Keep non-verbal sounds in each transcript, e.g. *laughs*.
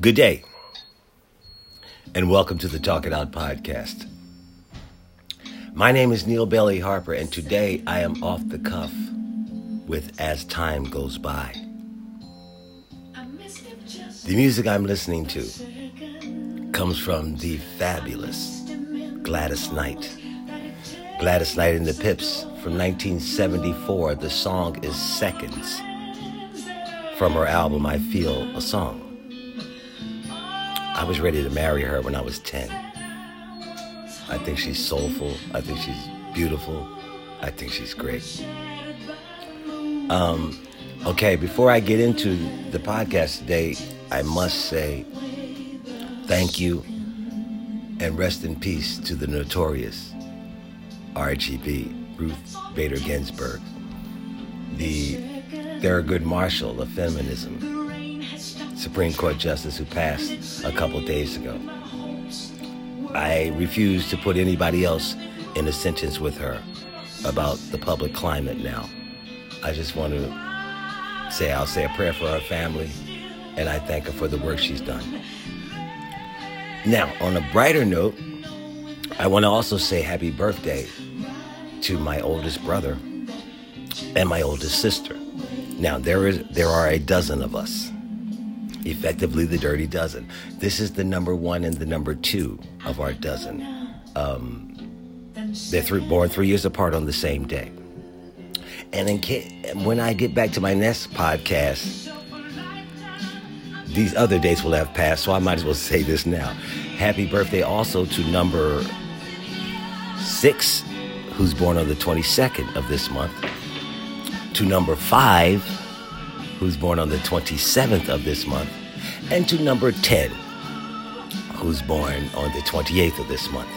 Good day, and welcome to the Talk It Out podcast. My name is Neal Bailey Harper, and today I am off the cuff with As Time Goes By. The music I'm listening to comes from the fabulous Gladys Knight. Gladys Knight and the Pips from 1974. The song is Seconds from her album I Feel a Song. I was ready to marry her when I was 10. I think she's soulful. I think she's beautiful. I think she's great. Um, okay, before I get into the podcast today, I must say thank you and rest in peace to the notorious RBG, Ruth Bader Ginsburg, the Thurgood Marshall of feminism, Supreme Court Justice who passed a couple days ago. I refuse to put anybody else in a sentence with her about the public climate now. I just want to say I'll say a prayer for her family and I thank her for the work she's done. Now, on a brighter note, I want to also say happy birthday to my oldest brother and my oldest sister. Now, there is there are a dozen of us effectively the dirty dozen. This is the number one and the number two of our dozen. Um, they're three, born three years apart on the same day. And in, when I get back to my next podcast, these other dates will have passed, so I might as well say this now. Happy birthday also to number six, who's born on the 22nd of this month, to number five, who's born on the 27th of this month, and to number 10, who's born on the 28th of this month.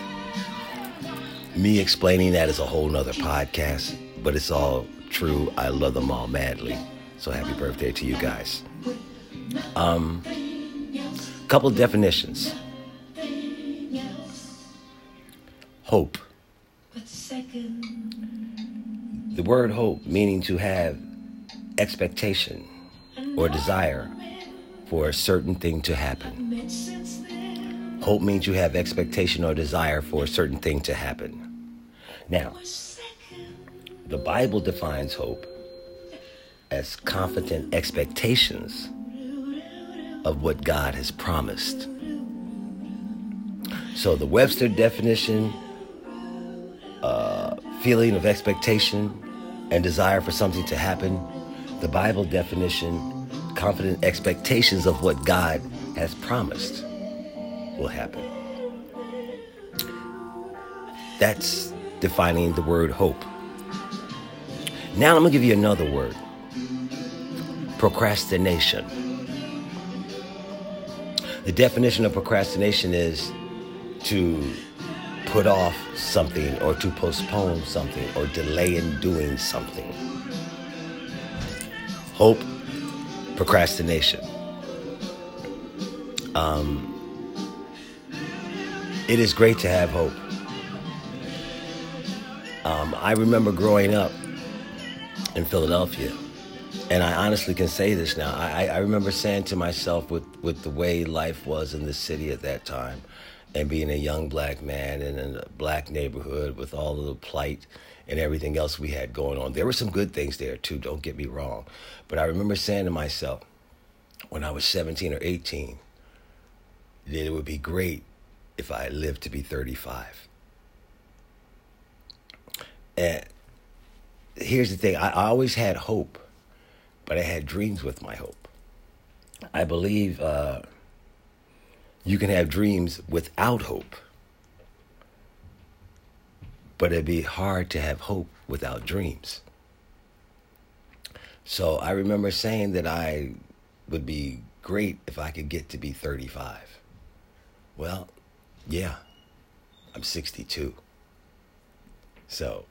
Me explaining that is a whole nother podcast, but it's all true. I love them all madly. So happy birthday to you guys. Um, couple definitions. Hope. The word hope meaning to have expectation or desire for a certain thing to happen. Hope means you have expectation or desire for a certain thing to happen. Now, the Bible defines hope as confident expectations of what God has promised. So the Webster definition, uh, feeling of expectation and desire for something to happen the Bible definition, confident expectations of what God has promised will happen. That's defining the word hope. Now I'm going to give you another word procrastination. The definition of procrastination is to put off something or to postpone something or delay in doing something hope, procrastination. Um, it is great to have hope. Um, I remember growing up in Philadelphia, and I honestly can say this now. I, I remember saying to myself, with, with the way life was in the city at that time, and being a young black man in a black neighborhood with all of the plight and everything else we had going on. There were some good things there too, don't get me wrong. But I remember saying to myself when I was 17 or 18 that it would be great if I lived to be 35. And here's the thing I always had hope, but I had dreams with my hope. I believe uh, you can have dreams without hope but it'd be hard to have hope without dreams. So I remember saying that I would be great if I could get to be 35. Well, yeah, I'm 62. So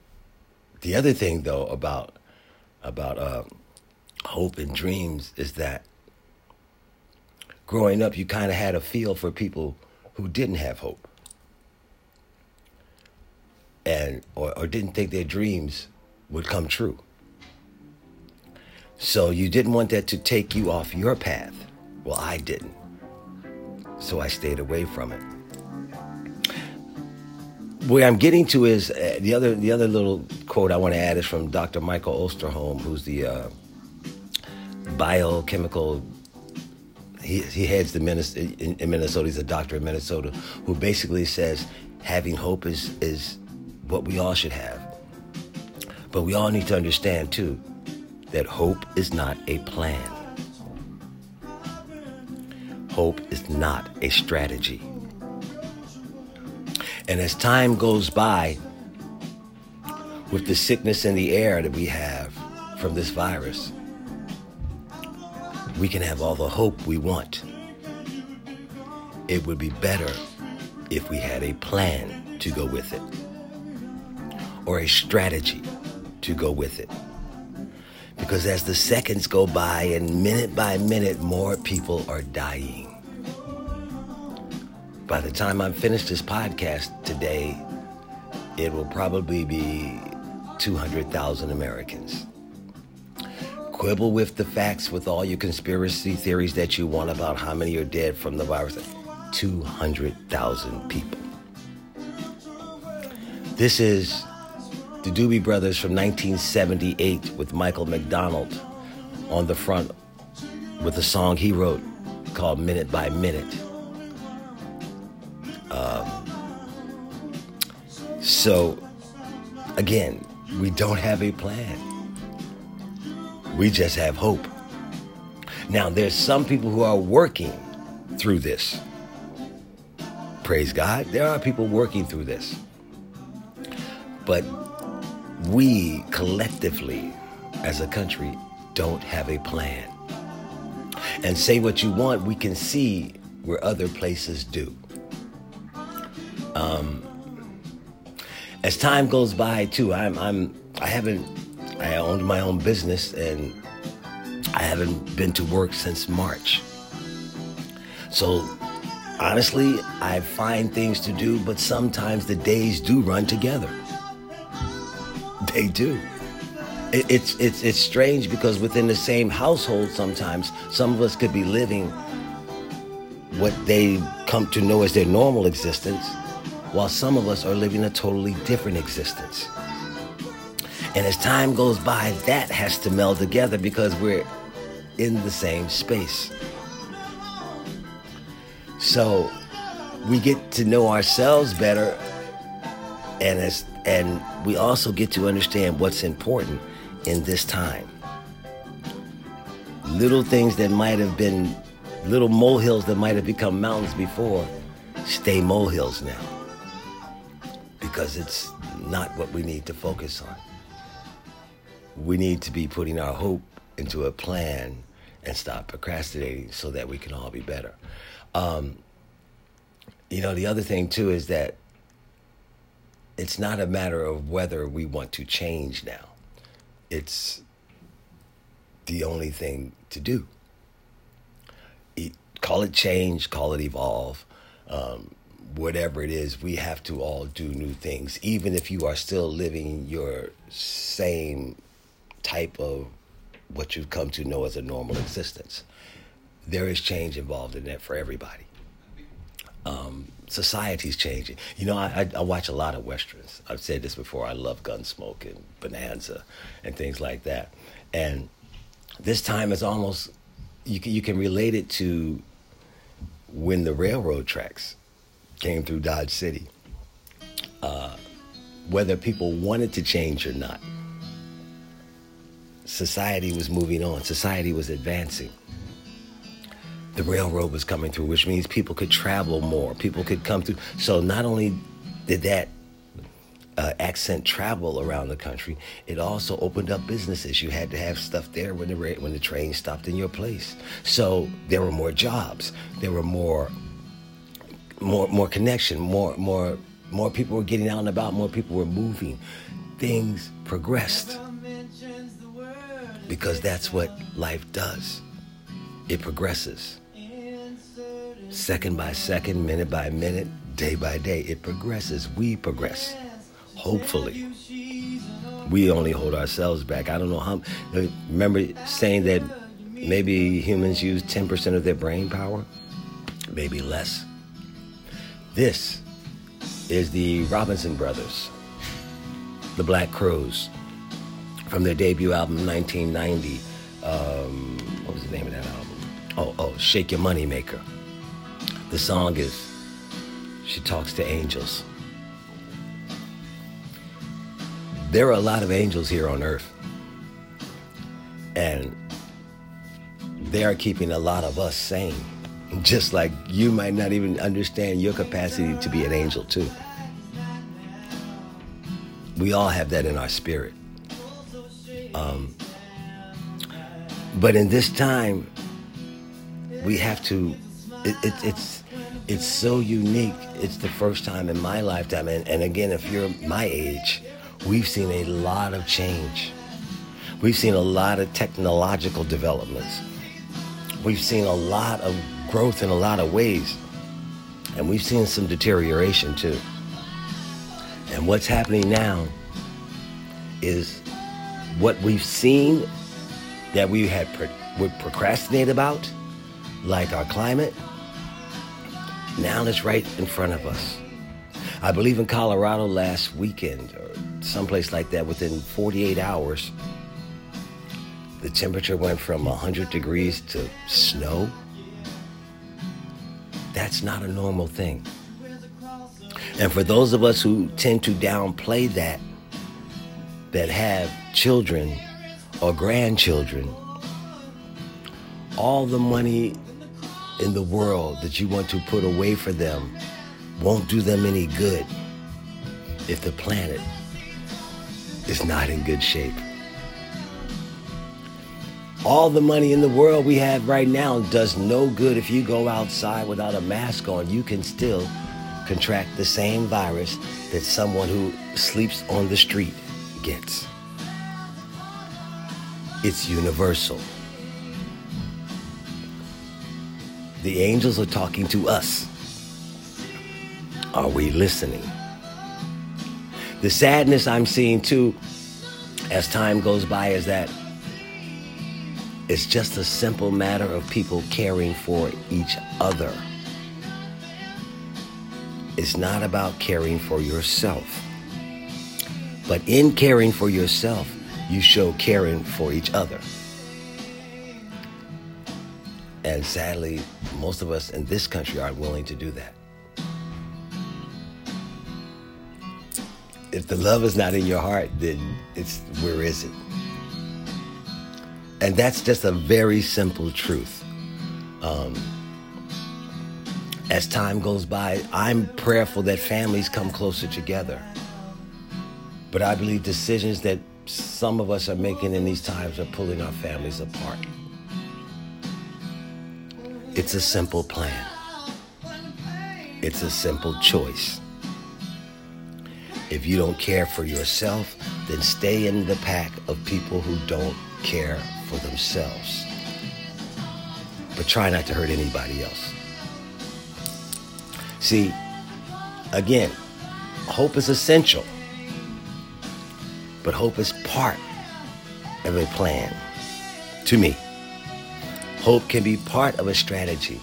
the other thing though about about uh, hope and dreams is that growing up you kind of had a feel for people who didn't have hope and or, or didn't think their dreams would come true. So you didn't want that to take you off your path. Well, I didn't. so I stayed away from it. Where I'm getting to is uh, the other the other little quote I want to add is from Dr. Michael Osterholm, who's the uh, biochemical. He, he heads the Minnesota, in, in Minnesota. He's a doctor in Minnesota, who basically says having hope is is what we all should have. But we all need to understand too that hope is not a plan. Hope is not a strategy. And as time goes by, with the sickness in the air that we have from this virus, we can have all the hope we want. It would be better if we had a plan to go with it or a strategy to go with it. Because as the seconds go by and minute by minute, more people are dying. By the time I'm finished this podcast today, it will probably be 200,000 Americans. Quibble with the facts with all your conspiracy theories that you want about how many are dead from the virus. 200,000 people. This is the Doobie Brothers from 1978 with Michael McDonald on the front with a song he wrote called Minute by Minute. Um, so, again, we don't have a plan. We just have hope. Now, there's some people who are working through this. Praise God. There are people working through this. But we collectively as a country don't have a plan. And say what you want, we can see where other places do. Um, as time goes by, too, I'm, I'm, I haven't, I owned my own business and I haven't been to work since March. So honestly, I find things to do, but sometimes the days do run together. They do. it's it's it's strange because within the same household, sometimes some of us could be living what they come to know as their normal existence, while some of us are living a totally different existence. And as time goes by, that has to meld together because we're in the same space. So we get to know ourselves better and as and we also get to understand what's important in this time. Little things that might have been little molehills that might have become mountains before stay molehills now because it's not what we need to focus on. We need to be putting our hope into a plan and stop procrastinating so that we can all be better. Um, you know, the other thing too is that it's not a matter of whether we want to change now. It's the only thing to do. call it change, call it evolve, um, whatever it is, we have to all do new things, even if you are still living your same type of what you've come to know as a normal existence. There is change involved in that for everybody. Um, society's changing. You know, I, I, watch a lot of westerns. I've said this before. I love Gunsmoke and Bonanza and things like that. And this time it's almost you can you can relate it to when the railroad tracks came through Dodge City. Uh, whether people wanted to change or not, society was moving on. Society was advancing the railroad was coming through, which means people could travel more. People could come through. So not only did that uh, accent travel around the country, it also opened up businesses. You had to have stuff there when the when the train stopped in your place. So there were more jobs. There were more more more connection. More more more people were getting out and about. More people were moving. Things progressed because that's what life does. It progresses second by second, minute by minute, day by day. It progresses. We progress. Hopefully. We only hold ourselves back. I don't know how. Remember saying that maybe humans use 10% of their brain power? Maybe less. This is the Robinson Brothers, the Black Crowes, from their debut album 1990. Um, what was the name of that album? Oh, oh, Shake Your Money Maker. The song is She Talks to Angels. There are a lot of angels here on earth. And they are keeping a lot of us sane. *laughs* Just like you might not even understand your capacity to be an angel, too. We all have that in our spirit. Um, but in this time, we have to. It, it, it's it's so unique. It's the first time in my lifetime, and, and again, if you're my age, we've seen a lot of change. We've seen a lot of technological developments. We've seen a lot of growth in a lot of ways. And we've seen some deterioration too. And what's happening now is what we've seen that we had would procrastinate about, like our climate, now it's right in front of us. I believe in Colorado last weekend or someplace like that within 48 hours, the temperature went from 100 degrees to snow. That's not a normal thing. And for those of us who tend to downplay that, that have children or grandchildren, all the money in the world that you want to put away for them won't do them any good if the planet is not in good shape. All the money in the world we have right now does no good if you go outside without a mask on. You can still contract the same virus that someone who sleeps on the street gets. It's universal. The angels are talking to us. Are we listening? The sadness I'm seeing too as time goes by is that it's just a simple matter of people caring for each other. It's not about caring for yourself. But in caring for yourself, you show caring for each other. And sadly, most of us in this country aren't willing to do that. If the love is not in your heart, then it's where is it? And that's just a very simple truth. Um, as time goes by, I'm prayerful that families come closer together. But I believe decisions that some of us are making in these times are pulling our families apart. It's a simple plan. It's a simple choice. If you don't care for yourself, then stay in the pack of people who don't care for themselves. But try not to hurt anybody else. See, again, hope is essential, but hope is part of a plan. To me, hope can be part of a strategy,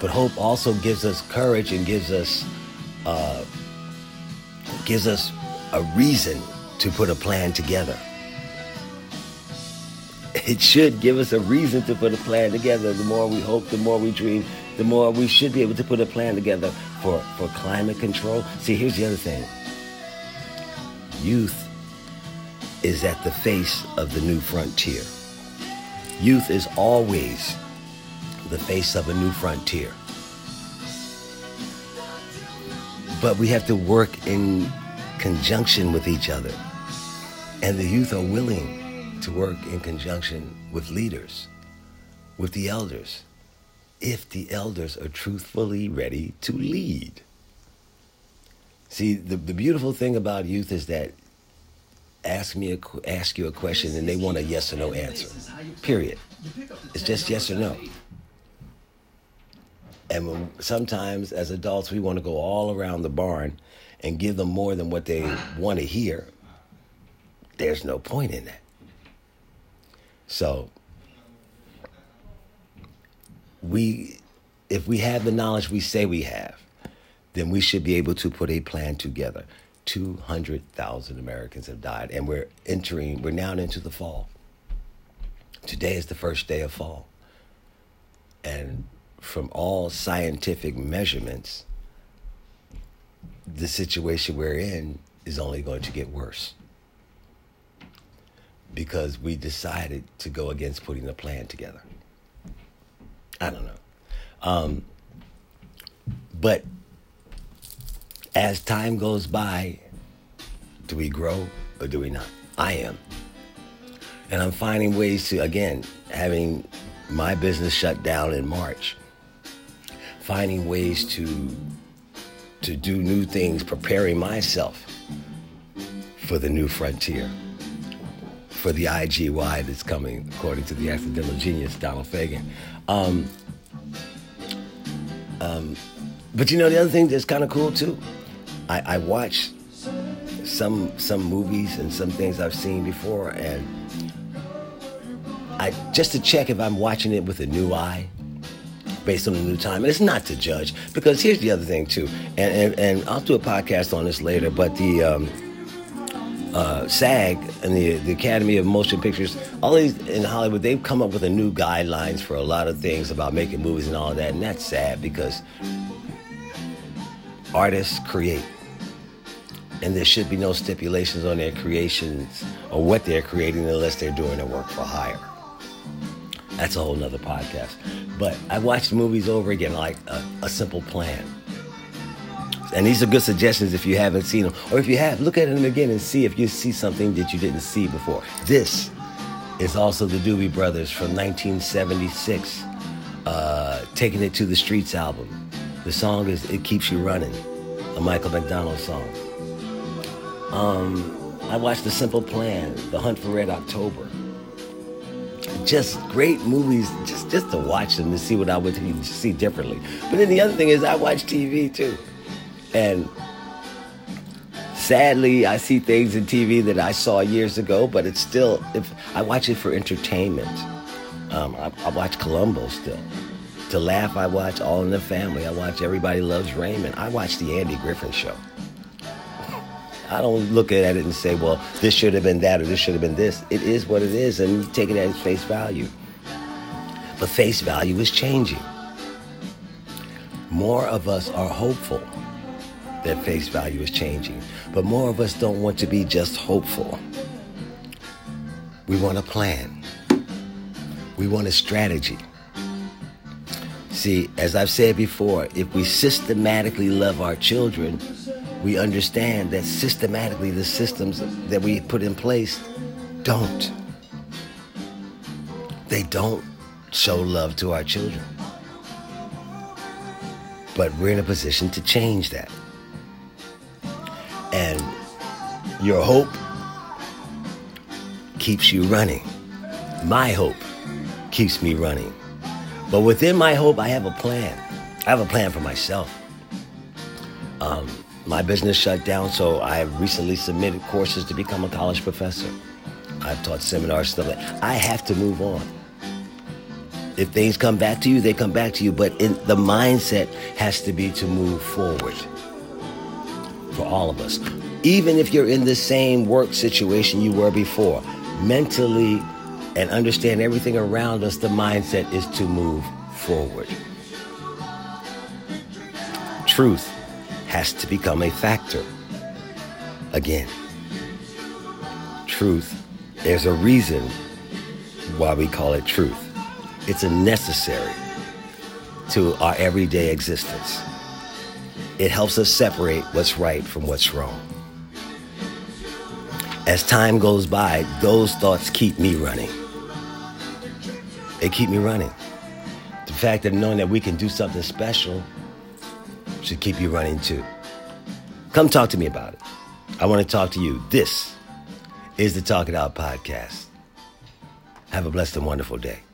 but hope also gives us courage and gives us uh, gives us a reason to put a plan together it should give us a reason to put a plan together. The more we hope, the more we dream, the more we should be able to put a plan together for, for climate control. See, here's the other thing youth is at the face of the new frontier. Youth is always the face of a new frontier. But we have to work in conjunction with each other. And the youth are willing to work in conjunction with leaders, with the elders, if the elders are truthfully ready to lead. See, the, the beautiful thing about youth is that ask me a, ask you a question and they want a yes or no answer. Period. It's just yes or no. And when, sometimes as adults we want to go all around the barn and give them more than what they want to hear. There's no point in that. So we if we have the knowledge we say we have, then we should be able to put a plan together. 200,000 Americans have died, and we're entering, we're now into the fall. Today is the first day of fall. And from all scientific measurements, the situation we're in is only going to get worse because we decided to go against putting a plan together. I don't know. Um, but as time goes by, do we grow or do we not? I am. And I'm finding ways to, again, having my business shut down in March, finding ways to to do new things, preparing myself for the new frontier, for the IGY that's coming, according to the accidental genius Donald Fagen. Um, um, but you know, the other thing that's kind of cool too, I, I watch some some movies and some things I've seen before, and I just to check if I'm watching it with a new eye, based on the new time. And it's not to judge, because here's the other thing too, and and, and I'll do a podcast on this later. But the um, uh, SAG and the the Academy of Motion Pictures, all these in Hollywood, they've come up with a new guidelines for a lot of things about making movies and all that, and that's sad because artists create and there should be no stipulations on their creations or what they're creating unless they're doing their work for hire. That's a whole nother podcast. But I watched movies over again, like a, a, Simple Plan. And these are good suggestions if you haven't seen them. Or if you have, look at them again and see if you see something that you didn't see before. This is also the Doobie Brothers from 1976, uh, Taking It to the Streets album. The song is It Keeps You Running, a Michael McDonald song. Um, I watched The Simple Plan, The Hunt for Red October. Just great movies, just just to watch them to see what I would see differently. But then the other thing is, I watch TV too, and sadly, I see things in TV that I saw years ago. But it's still, if I watch it for entertainment, um, I, I watch Columbo still. To laugh, I watch All in the Family. I watch Everybody Loves Raymond. I watch The Andy Griffith Show. I don't look at it and say, well, this should have been that or this should have been this. It is what it is, and take it at face value. But face value is changing. More of us are hopeful that face value is changing, but more of us don't want to be just hopeful. We want a plan, we want a strategy. See, as I've said before, if we systematically love our children, we understand that systematically the systems that we put in place don't. They don't show love to our children. But we're in a position to change that. And your hope keeps you running. My hope keeps me running. But within my hope, I have a plan. I have a plan for myself. Um, my business shut down, so I recently submitted courses to become a college professor. I've taught seminars, stuff like I have to move on. If things come back to you, they come back to you, but in, the mindset has to be to move forward for all of us. Even if you're in the same work situation you were before, mentally and understand everything around us, the mindset is to move forward. Truth has to become a factor. Again, truth, there's a reason why we call it truth. It's a necessary to our everyday existence. It helps us separate what's right from what's wrong. As time goes by, those thoughts keep me running. They keep me running. The fact of knowing that we can do something special should keep you running too. Come talk to me about it. I want to talk to you. This is the Talk It Out podcast. Have a blessed and wonderful day.